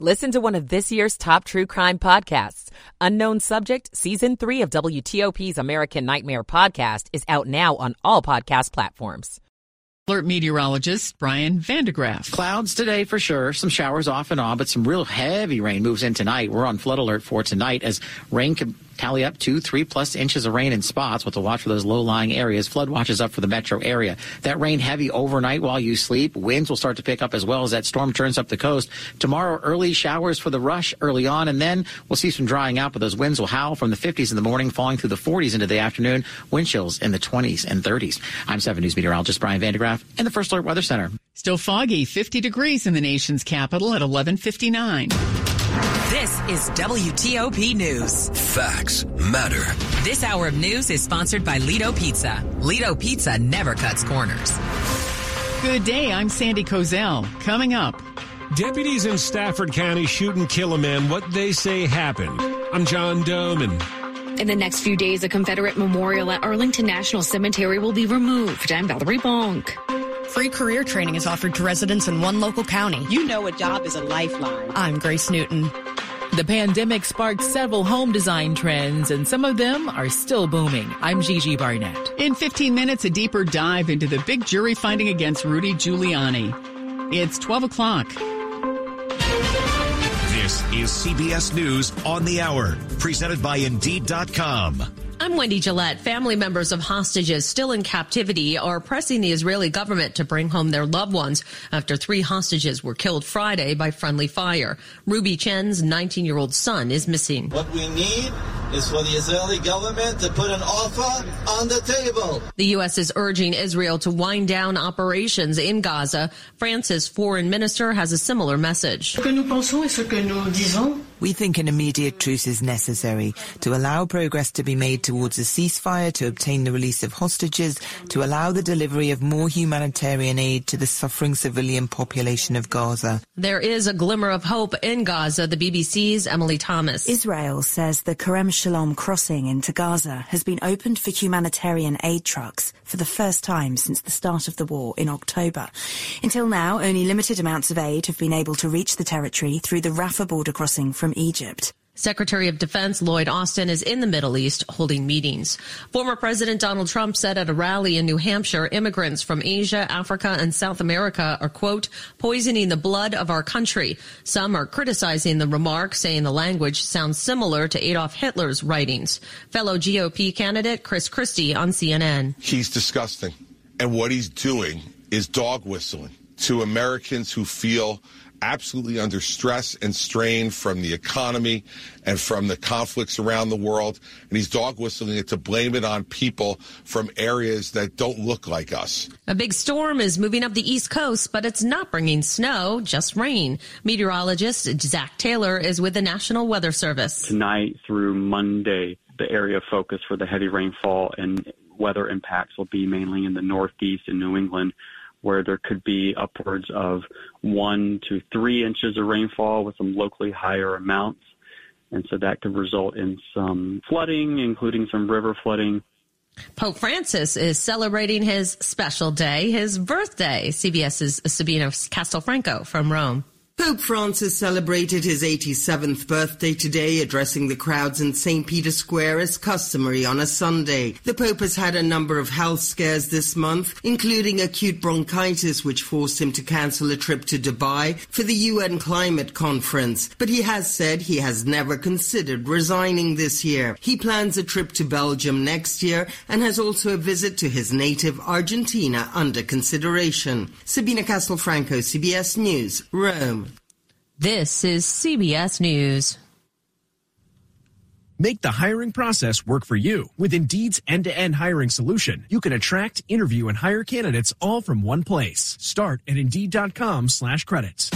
Listen to one of this year's top true crime podcasts. Unknown Subject, Season 3 of WTOP's American Nightmare podcast is out now on all podcast platforms. Alert meteorologist Brian van de Graaff. Clouds today for sure. Some showers off and on, but some real heavy rain moves in tonight. We're on flood alert for tonight as rain can tally up to three plus inches of rain in spots. With a watch for those low lying areas. Flood watches up for the metro area. That rain heavy overnight while you sleep. Winds will start to pick up as well as that storm turns up the coast. Tomorrow, early showers for the rush early on, and then we'll see some drying out, but those winds will howl from the 50s in the morning, falling through the 40s into the afternoon. Wind chills in the 20s and 30s. I'm 7 News meteorologist Brian van de Graaff in the First Alert Weather Center. Still foggy, 50 degrees in the nation's capital at 1159. This is WTOP News. Facts matter. This hour of news is sponsored by Ledo Pizza. Ledo Pizza never cuts corners. Good day. I'm Sandy Kozel. Coming up. Deputies in Stafford County shoot and kill a man. What they say happened. I'm John Domen. In the next few days, a Confederate memorial at Arlington National Cemetery will be removed. I'm Valerie Bonk. Free career training is offered to residents in one local county. You know a job is a lifeline. I'm Grace Newton. The pandemic sparked several home design trends, and some of them are still booming. I'm Gigi Barnett. In 15 minutes, a deeper dive into the big jury finding against Rudy Giuliani. It's 12 o'clock. This is CBS News on the Hour, presented by Indeed.com. I'm Wendy Gillette. Family members of hostages still in captivity are pressing the Israeli government to bring home their loved ones after three hostages were killed Friday by friendly fire. Ruby Chen's 19 year old son is missing. What we need is for the Israeli government to put an offer on the table. The U.S. is urging Israel to wind down operations in Gaza. France's foreign minister has a similar message. We think an immediate truce is necessary to allow progress to be made towards a ceasefire, to obtain the release of hostages, to allow the delivery of more humanitarian aid to the suffering civilian population of Gaza. There is a glimmer of hope in Gaza, the BBC's Emily Thomas. Israel says the Kerem Shalom crossing into Gaza has been opened for humanitarian aid trucks for the first time since the start of the war in October. Until now, only limited amounts of aid have been able to reach the territory through the Rafah border crossing from Egypt. Secretary of Defense Lloyd Austin is in the Middle East holding meetings. Former President Donald Trump said at a rally in New Hampshire, immigrants from Asia, Africa, and South America are, quote, poisoning the blood of our country. Some are criticizing the remark, saying the language sounds similar to Adolf Hitler's writings. Fellow GOP candidate Chris Christie on CNN. He's disgusting. And what he's doing is dog whistling to Americans who feel absolutely under stress and strain from the economy and from the conflicts around the world. And he's dog whistling it to blame it on people from areas that don't look like us. A big storm is moving up the East Coast, but it's not bringing snow, just rain. Meteorologist Zach Taylor is with the National Weather Service. Tonight through Monday, the area of focus for the heavy rainfall and weather impacts will be mainly in the Northeast and New England where there could be upwards of one to three inches of rainfall with some locally higher amounts. And so that could result in some flooding, including some river flooding. Pope Francis is celebrating his special day, his birthday. CBS's Sabina Castelfranco from Rome. Pope Francis celebrated his 87th birthday today, addressing the crowds in St. Peter's Square as customary on a Sunday. The Pope has had a number of health scares this month, including acute bronchitis, which forced him to cancel a trip to Dubai for the UN climate conference. But he has said he has never considered resigning this year. He plans a trip to Belgium next year and has also a visit to his native Argentina under consideration. Sabina Castelfranco, CBS News, Rome. This is CBS News. Make the hiring process work for you. With Indeed's end-to-end hiring solution, you can attract, interview, and hire candidates all from one place. Start at Indeed.com slash credits.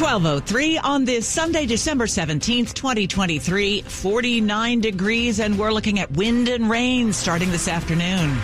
1203 on this Sunday, December 17th, 2023, 49 degrees, and we're looking at wind and rain starting this afternoon.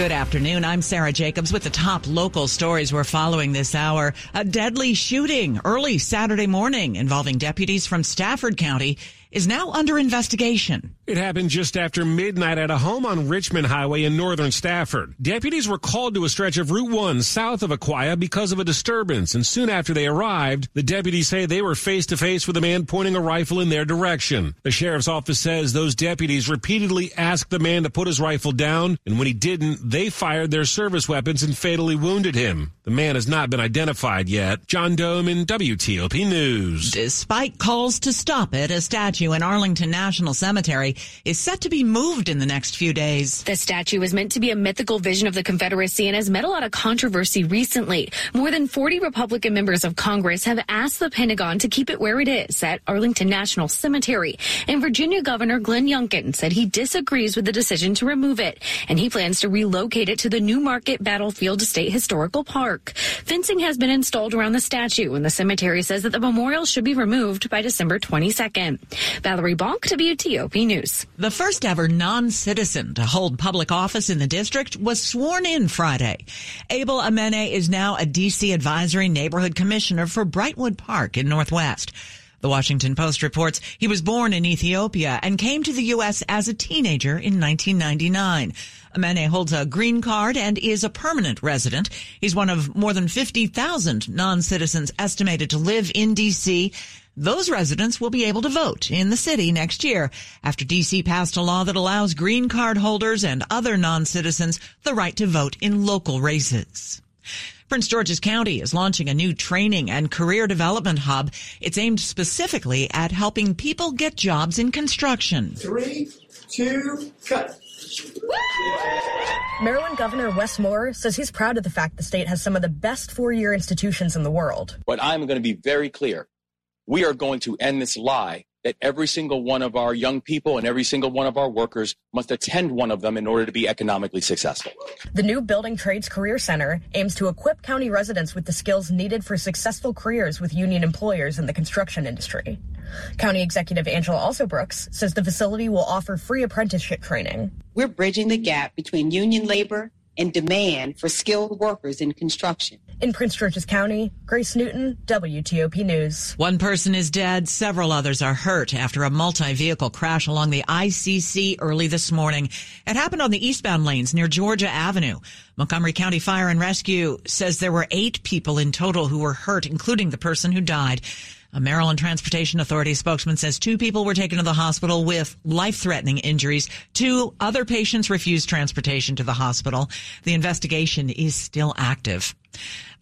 Good afternoon. I'm Sarah Jacobs with the top local stories we're following this hour. A deadly shooting early Saturday morning involving deputies from Stafford County is now under investigation. It happened just after midnight at a home on Richmond Highway in northern Stafford. Deputies were called to a stretch of Route 1 south of Aquia because of a disturbance, and soon after they arrived, the deputies say they were face to face with a man pointing a rifle in their direction. The sheriff's office says those deputies repeatedly asked the man to put his rifle down, and when he didn't, they fired their service weapons and fatally wounded him. The man has not been identified yet. John Domen WTOP News. Despite calls to stop it, a statue in Arlington National Cemetery is set to be moved in the next few days. The statue is meant to be a mythical vision of the Confederacy and has met a lot of controversy recently. More than 40 Republican members of Congress have asked the Pentagon to keep it where it is at Arlington National Cemetery. And Virginia Governor Glenn Youngkin said he disagrees with the decision to remove it, and he plans to relocate it to the Newmarket Battlefield State Historical Park. Fencing has been installed around the statue, and the cemetery says that the memorial should be removed by December 22nd. Valerie Bonk, WTOP News. The first ever non-citizen to hold public office in the district was sworn in Friday. Abel Amene is now a D.C. Advisory Neighborhood Commissioner for Brightwood Park in Northwest. The Washington Post reports he was born in Ethiopia and came to the U.S. as a teenager in 1999. Amene holds a green card and is a permanent resident. He's one of more than 50,000 non-citizens estimated to live in D.C. Those residents will be able to vote in the city next year after DC passed a law that allows green card holders and other non-citizens the right to vote in local races. Prince George's County is launching a new training and career development hub. It's aimed specifically at helping people get jobs in construction. Three, two, cut. Maryland Governor Wes Moore says he's proud of the fact the state has some of the best four-year institutions in the world. But I'm going to be very clear we are going to end this lie that every single one of our young people and every single one of our workers must attend one of them in order to be economically successful. The new Building Trades Career Center aims to equip county residents with the skills needed for successful careers with union employers in the construction industry. County Executive Angela Alsobrooks says the facility will offer free apprenticeship training. We're bridging the gap between union labor and demand for skilled workers in construction. In Prince George's County, Grace Newton, WTOP News. One person is dead, several others are hurt after a multi-vehicle crash along the ICC early this morning. It happened on the eastbound lanes near Georgia Avenue. Montgomery County Fire and Rescue says there were eight people in total who were hurt, including the person who died. A Maryland Transportation Authority spokesman says two people were taken to the hospital with life-threatening injuries. Two other patients refused transportation to the hospital. The investigation is still active.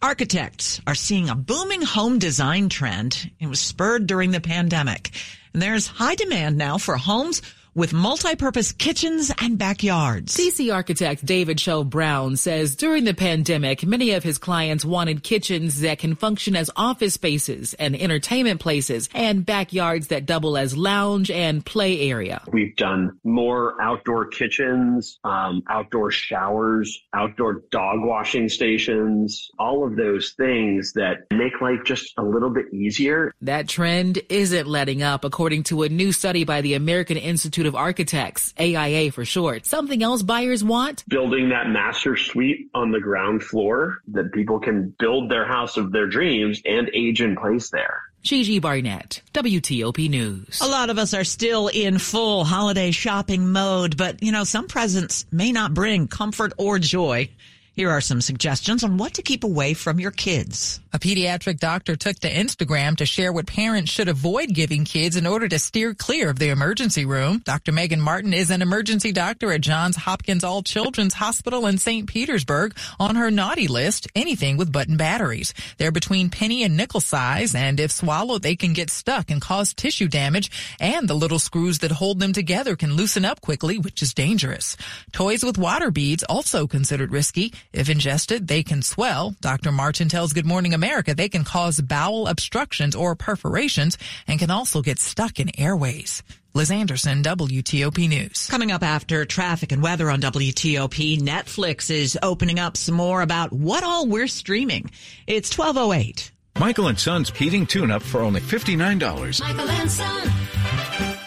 Architects are seeing a booming home design trend. It was spurred during the pandemic. And there's high demand now for homes with multi-purpose kitchens and backyards. DC architect David Show Brown says during the pandemic, many of his clients wanted kitchens that can function as office spaces and entertainment places and backyards that double as lounge and play area. We've done more outdoor kitchens, um, outdoor showers, outdoor dog washing stations, all of those things that make life just a little bit easier. That trend isn't letting up according to a new study by the American Institute of Architects, AIA for short. Something else buyers want? Building that master suite on the ground floor that people can build their house of their dreams and age in place there. Gigi Barnett, WTOP News. A lot of us are still in full holiday shopping mode, but you know, some presents may not bring comfort or joy. Here are some suggestions on what to keep away from your kids. A pediatric doctor took to Instagram to share what parents should avoid giving kids in order to steer clear of the emergency room. Dr. Megan Martin is an emergency doctor at Johns Hopkins All Children's Hospital in St. Petersburg. On her naughty list, anything with button batteries. They're between penny and nickel size, and if swallowed, they can get stuck and cause tissue damage, and the little screws that hold them together can loosen up quickly, which is dangerous. Toys with water beads also considered risky. If ingested, they can swell. Dr. Martin tells Good Morning America they can cause bowel obstructions or perforations and can also get stuck in airways. Liz Anderson, WTOP News. Coming up after traffic and weather on WTOP, Netflix is opening up some more about what all we're streaming. It's 1208. Michael and Son's heating tune up for only $59. Michael and Son.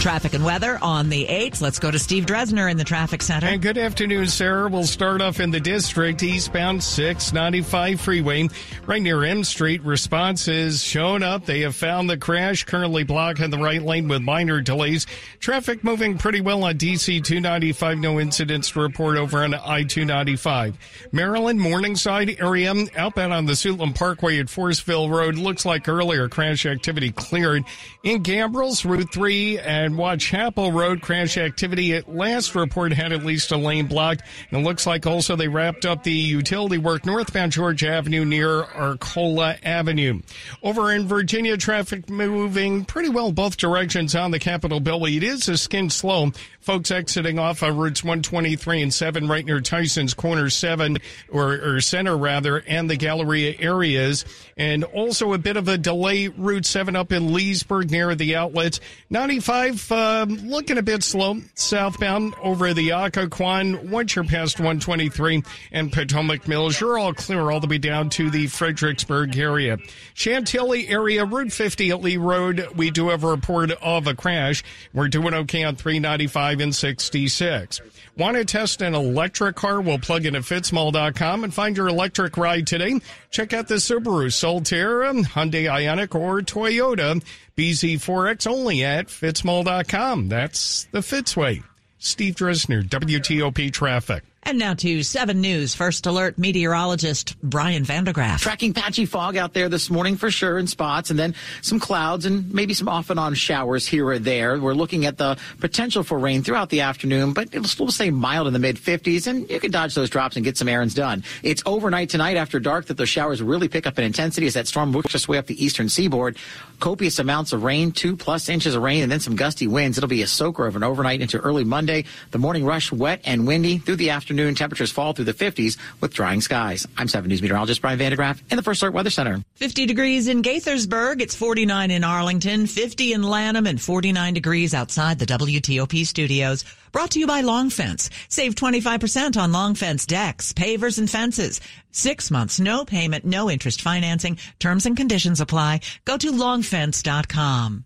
Traffic and weather on the 8th. Let's go to Steve Dresner in the traffic center. And good afternoon, Sarah. We'll start off in the district, eastbound 695 freeway, right near M Street. Response is shown up. They have found the crash, currently blocking the right lane with minor delays. Traffic moving pretty well on DC 295. No incidents to report over on I 295. Maryland, Morningside area, outbound on the Suitland Parkway at Forestville Road. Looks like earlier crash activity cleared. In Gambrills, Route 3 and Waugh Chapel Road, crash activity at last report had at least a lane blocked. And it looks like also they wrapped up the utility work northbound George Avenue near Arcola Avenue. Over in Virginia, traffic moving pretty well both directions on the Capitol Beltway. It is a skin slow. Folks exiting off of routes 123 and 7 right near Tyson's Corner 7 or, or Center rather and the Galleria areas. And also a bit of a delay route 7 up in Leesburg near the outlets. 95 uh, looking a bit slow southbound over the Occoquan once you're past 123 and Potomac Mills. You're all clear all the way down to the Fredericksburg area. Chantilly area, Route 50 at Lee Road. We do have a report of a crash. We're doing okay on 395 and 66. Want to test an electric car? We'll plug in at fitzmall.com and find your electric ride today. Check out the Subaru Solterra, Hyundai Ioniq, or Toyota BZ4X only at fitzmall.com. That's the Fitzway. Steve Dresner, WTOP Traffic. And now to 7 News First Alert meteorologist Brian van de Graaff. Tracking patchy fog out there this morning for sure in spots, and then some clouds and maybe some off and on showers here or there. We're looking at the potential for rain throughout the afternoon, but it'll still stay mild in the mid 50s, and you can dodge those drops and get some errands done. It's overnight tonight after dark that those showers really pick up in intensity as that storm works its way up the eastern seaboard. Copious amounts of rain, two plus inches of rain, and then some gusty winds. It'll be a soaker of an overnight into early Monday. The morning rush wet and windy through the afternoon temperatures fall through the 50s with drying skies. I'm 7 News meteorologist Brian van de Graaff in the First Alert Weather Center. 50 degrees in Gaithersburg. It's 49 in Arlington, 50 in Lanham, and 49 degrees outside the WTOP studios. Brought to you by Long Fence. Save 25% on Long Fence decks, pavers, and fences. Six months, no payment, no interest financing. Terms and conditions apply. Go to longfence.com.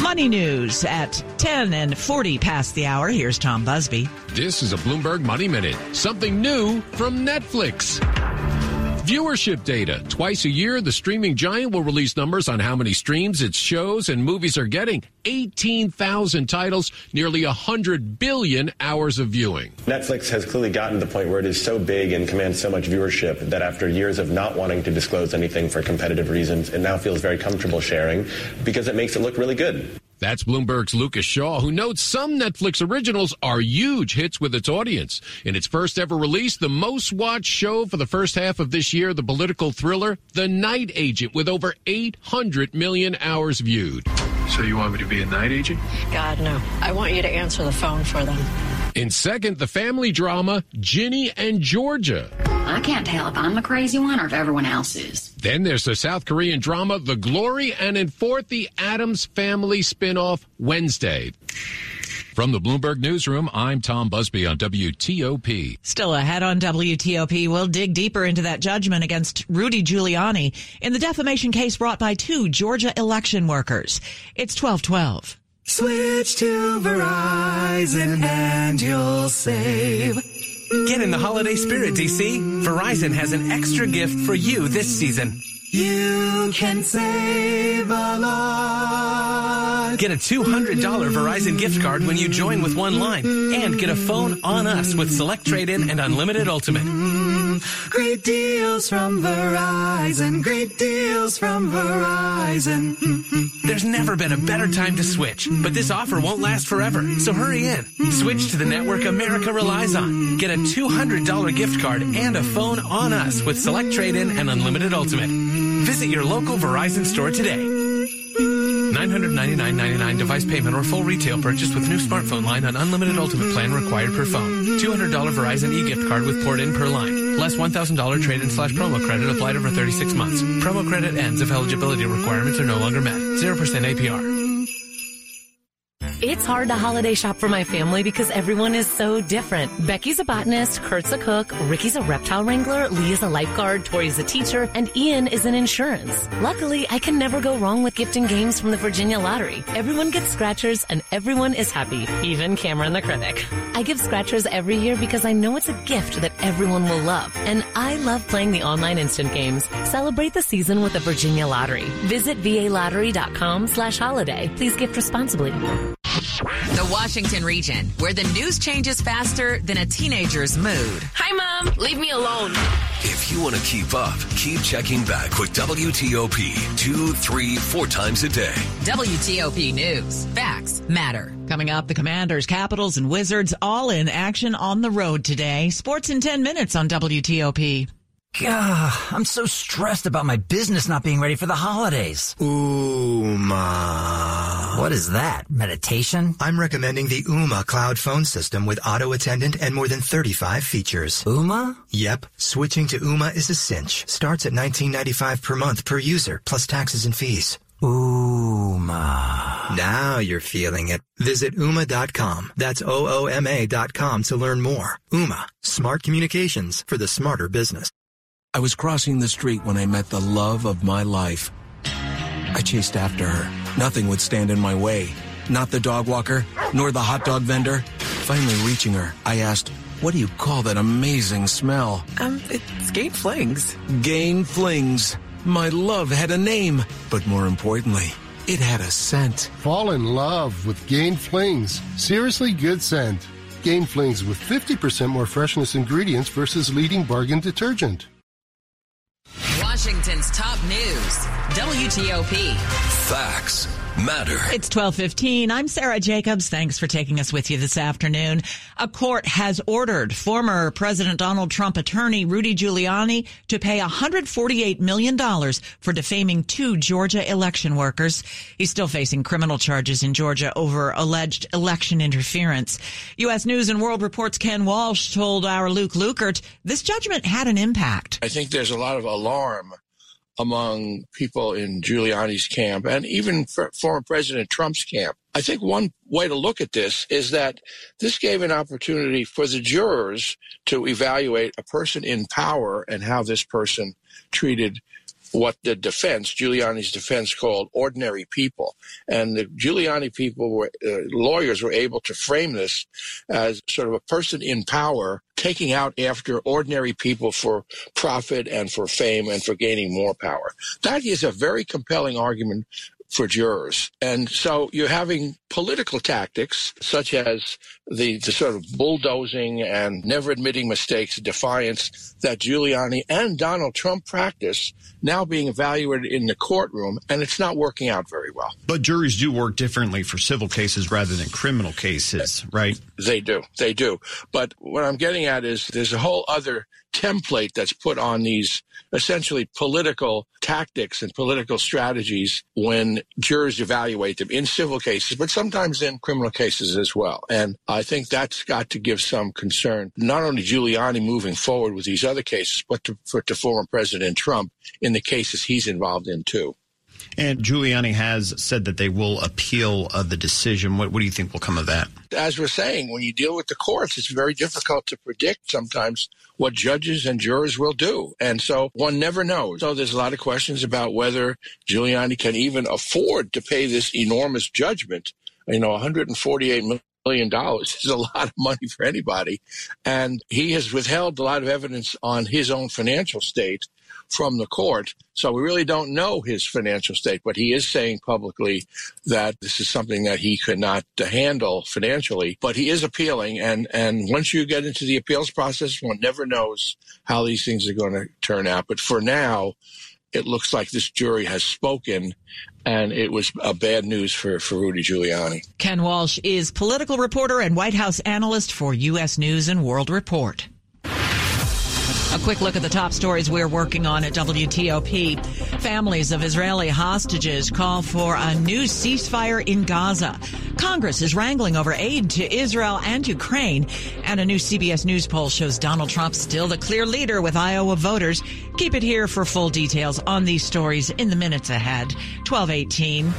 Money news at 10 and 40 past the hour. Here's Tom Busby. This is a Bloomberg Money Minute. Something new from Netflix. Viewership data. Twice a year, the streaming giant will release numbers on how many streams its shows and movies are getting. 18,000 titles, nearly 100 billion hours of viewing. Netflix has clearly gotten to the point where it is so big and commands so much viewership that after years of not wanting to disclose anything for competitive reasons, it now feels very comfortable sharing because it makes it look really good. That's Bloomberg's Lucas Shaw, who notes some Netflix originals are huge hits with its audience. In its first ever release, the most watched show for the first half of this year, the political thriller The Night Agent, with over 800 million hours viewed. So you want me to be a night agent? God, no. I want you to answer the phone for them. In second, the family drama Ginny and Georgia. I can't tell if I'm the crazy one or if everyone else is. Then there's the South Korean drama The Glory, and in fourth, the Addams Family spinoff Wednesday. From the Bloomberg Newsroom, I'm Tom Busby on WTOP. Still ahead on WTOP, we'll dig deeper into that judgment against Rudy Giuliani in the defamation case brought by two Georgia election workers. It's 1212. Switch to Verizon and you'll save. Get in the holiday spirit, DC. Verizon has an extra gift for you this season. You can save a lot. Get a $200 Verizon gift card when you join with one line and get a phone on us with Select Trade-In and Unlimited Ultimate. Great deals from Verizon. Great deals from Verizon. There's never been a better time to switch, but this offer won't last forever. So hurry in. Switch to the network America relies on. Get a $200 gift card and a phone on us with Select Trade-In and Unlimited Ultimate. Visit your local Verizon store today. $999.99 device payment or full retail purchase with new smartphone line on unlimited ultimate plan required per phone. $200 Verizon e-gift card with port in per line. Less $1,000 trade-in slash promo credit applied over 36 months. Promo credit ends if eligibility requirements are no longer met. 0% APR. It's hard to holiday shop for my family because everyone is so different. Becky's a botanist, Kurt's a cook, Ricky's a reptile wrangler, Lee is a lifeguard, Tori's a teacher, and Ian is in insurance. Luckily, I can never go wrong with gifting games from the Virginia Lottery. Everyone gets scratchers and everyone is happy, even Cameron the critic. I give scratchers every year because I know it's a gift that everyone will love. And I love playing the online instant games. Celebrate the season with the Virginia Lottery. Visit VALottery.com slash holiday. Please gift responsibly. The Washington region, where the news changes faster than a teenager's mood. Hi, Mom. Leave me alone. If you want to keep up, keep checking back with WTOP two, three, four times a day. WTOP News. Facts matter. Coming up, the Commanders, Capitals, and Wizards all in action on the road today. Sports in 10 minutes on WTOP. God, I'm so stressed about my business not being ready for the holidays. Ooma. What is that? Meditation? I'm recommending the Ooma cloud phone system with auto attendant and more than 35 features. Ooma? Yep. Switching to Ooma is a cinch. Starts at $19.95 per month per user, plus taxes and fees. Ooma. Now you're feeling it. Visit Ooma.com. That's O-O-M-A dot com to learn more. Ooma. Smart communications for the smarter business. I was crossing the street when I met the love of my life. I chased after her. Nothing would stand in my way. Not the dog walker, nor the hot dog vendor. Finally reaching her, I asked, what do you call that amazing smell? Um, it's Gain Flings. Gain Flings. My love had a name, but more importantly, it had a scent. Fall in love with Gain Flings. Seriously good scent. Gain Flings with 50% more freshness ingredients versus leading bargain detergent. Washington's top news. WTOP. Facts matter. It's 12:15. I'm Sarah Jacobs. Thanks for taking us with you this afternoon. A court has ordered former President Donald Trump attorney Rudy Giuliani to pay 148 million dollars for defaming two Georgia election workers. He's still facing criminal charges in Georgia over alleged election interference. US News and World Report's Ken Walsh told our Luke Lukert this judgment had an impact. I think there's a lot of alarm among people in Giuliani's camp and even former President Trump's camp. I think one way to look at this is that this gave an opportunity for the jurors to evaluate a person in power and how this person treated what the defense, Giuliani's defense, called ordinary people. And the Giuliani people were, uh, lawyers were able to frame this as sort of a person in power taking out after ordinary people for profit and for fame and for gaining more power. That is a very compelling argument for jurors. And so you're having political tactics such as the, the sort of bulldozing and never admitting mistakes, defiance that Giuliani and Donald Trump practice now being evaluated in the courtroom, and it's not working out very well. But juries do work differently for civil cases rather than criminal cases, right? They do. They do. But what I'm getting at is there's a whole other template that's put on these essentially political tactics and political strategies when jurors evaluate them in civil cases, but sometimes in criminal cases as well. And I think that's got to give some concern, not only Giuliani moving forward with these other cases, but to, for, to former President Trump in the cases he's involved in too. And Giuliani has said that they will appeal uh, the decision. What, what do you think will come of that? As we're saying, when you deal with the courts, it's very difficult to predict sometimes what judges and jurors will do. And so one never knows. So there's a lot of questions about whether Giuliani can even afford to pay this enormous judgment. You know, 148 million dollars is a lot of money for anybody. And he has withheld a lot of evidence on his own financial state from the court. So we really don't know his financial state, but he is saying publicly that this is something that he could not handle financially. But he is appealing, and and once you get into the appeals process, one never knows how these things are going to turn out. But for now, it looks like this jury has spoken, and it was a bad news for, for Rudy Giuliani. Ken Walsh is political reporter and White House analyst for U.S. News and World Report. A quick look at the top stories we're working on at WTOP. Families of Israeli hostages call for a new ceasefire in Gaza. Congress is wrangling over aid to Israel and Ukraine. And a new CBS News poll shows Donald Trump still the clear leader with Iowa voters. Keep it here for full details on these stories in the minutes ahead. 1218.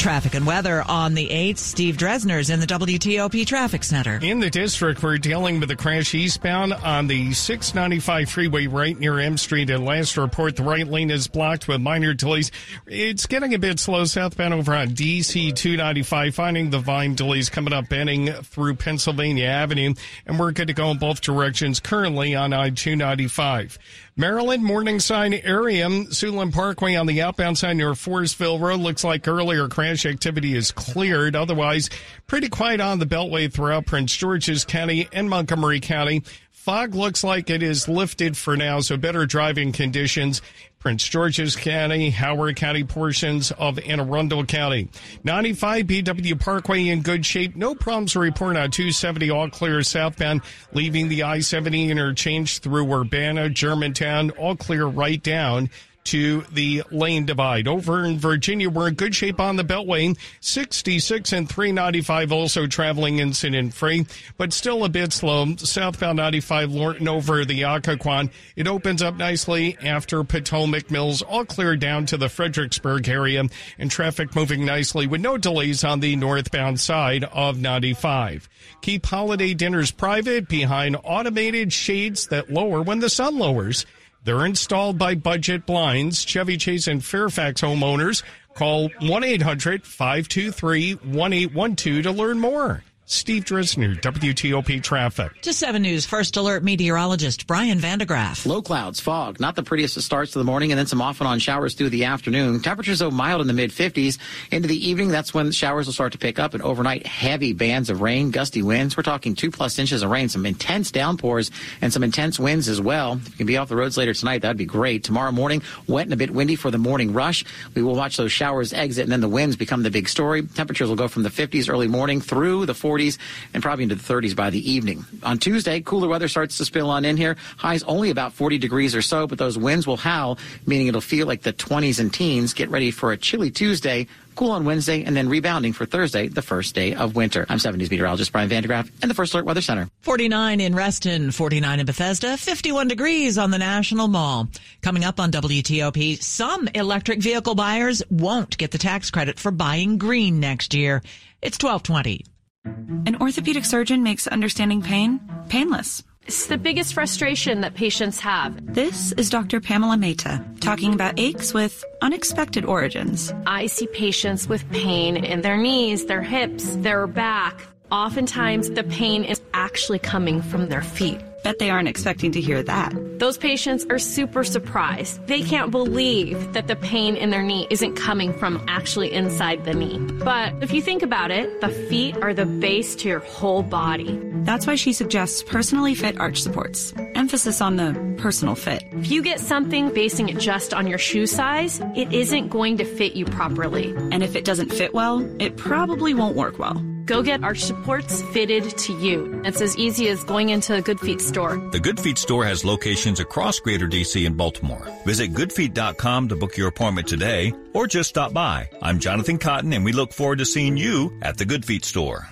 Traffic and weather on the 8th. Steve Dresner's in the WTOP Traffic Center. In the district, we're dealing with a crash eastbound on the 695 freeway right near M Street. And last report, the right lane is blocked with minor delays. It's getting a bit slow southbound over on DC 295, finding the Vine delays coming up, bending through Pennsylvania Avenue. And we're good to go in both directions currently on I 295. Maryland, Morning Morningside area, Suitland Parkway on the outbound side near Forestville Road. Looks like earlier crash activity is cleared. Otherwise, pretty quiet on the Beltway throughout Prince George's County and Montgomery County. Fog looks like it is lifted for now, so better driving conditions. Prince George's County, Howard County portions of Anne Arundel County. 95 BW Parkway in good shape. No problems report on 270 all clear southbound, leaving the I-70 interchange through Urbana, Germantown, all clear right down to the lane divide. Over in Virginia, we're in good shape on the Beltway. 66 and 395 also traveling incident free, but still a bit slow. Southbound 95 Lorton over the Occoquan. It opens up nicely after Potomac Mills, all clear down to the Fredericksburg area, and traffic moving nicely with no delays on the northbound side of 95. Keep holiday dinners private behind automated shades that lower when the sun lowers. They're installed by Budget Blinds. Chevy Chase and Fairfax homeowners call 1 800 523 1812 to learn more. Steve Dresner, WTOP Traffic. To 7 News First Alert meteorologist Brian van de Graaff. Low clouds, fog, not the prettiest of starts to the morning, and then some off and on showers through the afternoon. Temperatures, though, mild in the mid 50s. Into the evening, that's when showers will start to pick up, and overnight, heavy bands of rain, gusty winds. We're talking two plus inches of rain, some intense downpours, and some intense winds as well. If you can be off the roads later tonight, that'd be great. Tomorrow morning, wet and a bit windy for the morning rush. We will watch those showers exit, and then the winds become the big story. Temperatures will go from the 50s early morning through the 40s and probably into the 30s by the evening. On Tuesday, cooler weather starts to spill on in here. Highs only about 40 degrees or so, but those winds will howl, meaning it'll feel like the 20s and teens. Get ready for a chilly Tuesday. Cool on Wednesday and then rebounding for Thursday, the first day of winter. I'm 70s meteorologist Brian van de Graaff and the First Alert Weather Center. 49 in Reston, 49 in Bethesda, 51 degrees on the National Mall. Coming up on WTOP, some electric vehicle buyers won't get the tax credit for buying green next year. It's 1220. An orthopedic surgeon makes understanding pain painless. It's the biggest frustration that patients have. This is Dr. Pamela Mehta talking about aches with unexpected origins. I see patients with pain in their knees, their hips, their back. Oftentimes, the pain is actually coming from their feet. Bet they aren't expecting to hear that. Those patients are super surprised. They can't believe that the pain in their knee isn't coming from actually inside the knee. But if you think about it, the feet are the base to your whole body. That's why she suggests personally fit arch supports. Emphasis on the personal fit. If you get something basing it just on your shoe size, it isn't going to fit you properly. And if it doesn't fit well, it probably won't work well. Go get our supports fitted to you. It's as easy as going into a Good Feet store. The Good Feet store has locations across Greater DC and Baltimore. Visit goodfeet.com to book your appointment today or just stop by. I'm Jonathan Cotton and we look forward to seeing you at the Good Feet store.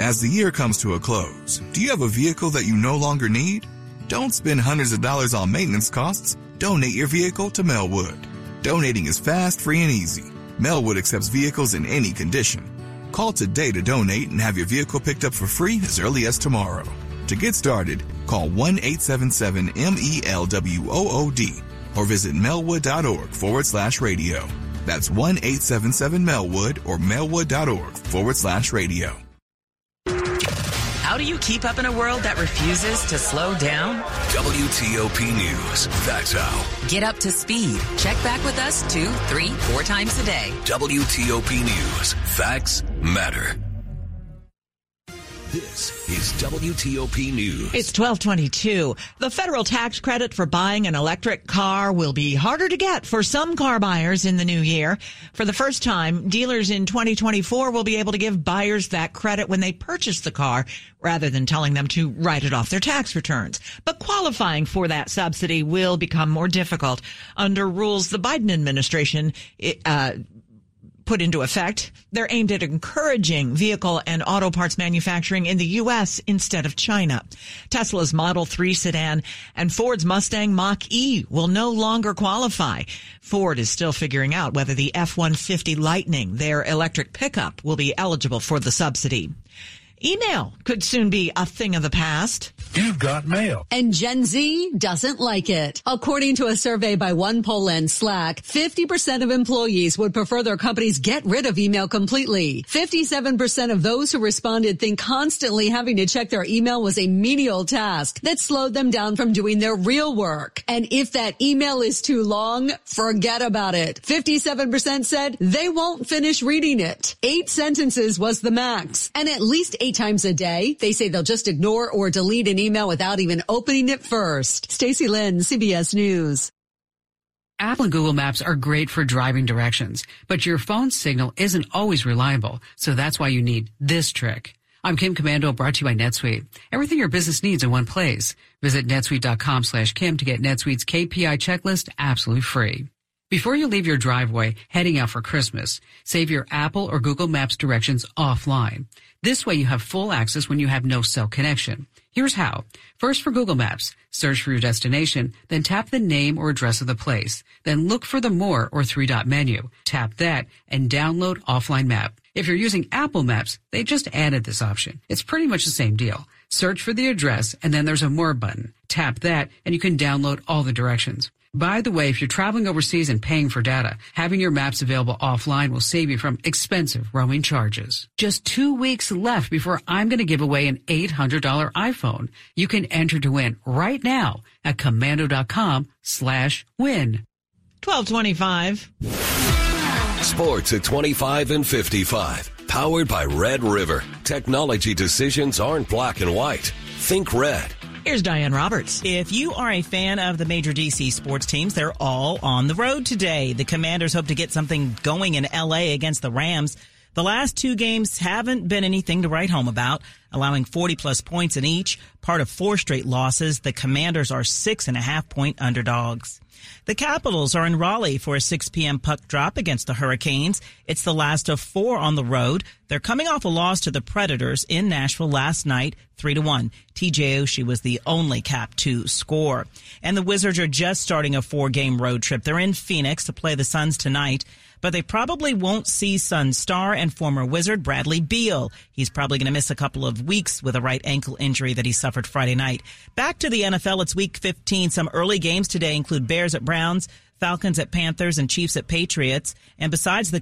As the year comes to a close, do you have a vehicle that you no longer need? Don't spend hundreds of dollars on maintenance costs. Donate your vehicle to Melwood. Donating is fast, free, and easy. Melwood accepts vehicles in any condition. Call today to donate and have your vehicle picked up for free as early as tomorrow. To get started, call 1-877-MELWOOD or visit melwood.org forward slash radio. That's 1-877-MELWOOD or melwood.org forward slash radio. How do you keep up in a world that refuses to slow down? WTOP News. That's how. Get up to speed. Check back with us two, three, four times a day. WTOP News. Facts matter. This is WTOP News. It's 1222. The federal tax credit for buying an electric car will be harder to get for some car buyers in the new year. For the first time, dealers in 2024 will be able to give buyers that credit when they purchase the car rather than telling them to write it off their tax returns. But qualifying for that subsidy will become more difficult under rules the Biden administration uh, put into effect. They're aimed at encouraging vehicle and auto parts manufacturing in the U.S. instead of China. Tesla's Model 3 sedan and Ford's Mustang Mach-E will no longer qualify. Ford is still figuring out whether the F-150 Lightning, their electric pickup, will be eligible for the subsidy. Email could soon be a thing of the past. You've got mail. And Gen Z doesn't like it. According to a survey by OnePoll and Slack, 50% of employees would prefer their companies get rid of email completely. 57% of those who responded think constantly having to check their email was a menial task that slowed them down from doing their real work. And if that email is too long, forget about it. 57% said they won't finish reading it. Eight sentences was the max. And at least eight times a day, they say they'll just ignore or delete an email without even opening it first. Stacy Lynn, CBS News. Apple and Google Maps are great for driving directions, but your phone signal isn't always reliable, so that's why you need this trick. I'm Kim Komando, brought to you by NetSuite. Everything your business needs in one place. Visit netsuite.com slash Kim to get NetSuite's KPI checklist absolutely free. Before you leave your driveway heading out for Christmas, save your Apple or Google Maps directions offline. This way you have full access when you have no cell connection. Here's how. First for Google Maps, search for your destination, then tap the name or address of the place. Then look for the more or three dot menu. Tap that and download offline map. If you're using Apple Maps, they just added this option. It's pretty much the same deal. Search for the address and then there's a more button. Tap that and you can download all the directions. By the way, if you're traveling overseas and paying for data, having your maps available offline will save you from expensive roaming charges. Just two weeks left before I'm going to give away an $800 iPhone. You can enter to win right now at komando.com slash win. 1225. Sports at 25 and 55. Powered by Red River. Technology decisions aren't black and white. Think red. Here's Diane Roberts. If you are a fan of the major DC sports teams, they're all on the road today. The Commanders hope to get something going in LA against the Rams. The last two games haven't been anything to write home about, allowing 40 plus points in each. Part of four straight losses, the Commanders are six and a half point underdogs. The Capitals are in Raleigh for a 6 p.m. puck drop against the Hurricanes. It's the last of four on the road. They're coming off a loss to the Predators in Nashville last night, 3 to 1. TJ Oshie was the only cap to score. And the Wizards are just starting a four game road trip. They're in Phoenix to play the Suns tonight but they probably won't see Sun star and former Wizard Bradley Beal. He's probably going to miss a couple of weeks with a right ankle injury that he suffered Friday night. Back to the NFL, it's week 15. Some early games today include Bears at Browns, Falcons at Panthers, and Chiefs at Patriots. And besides the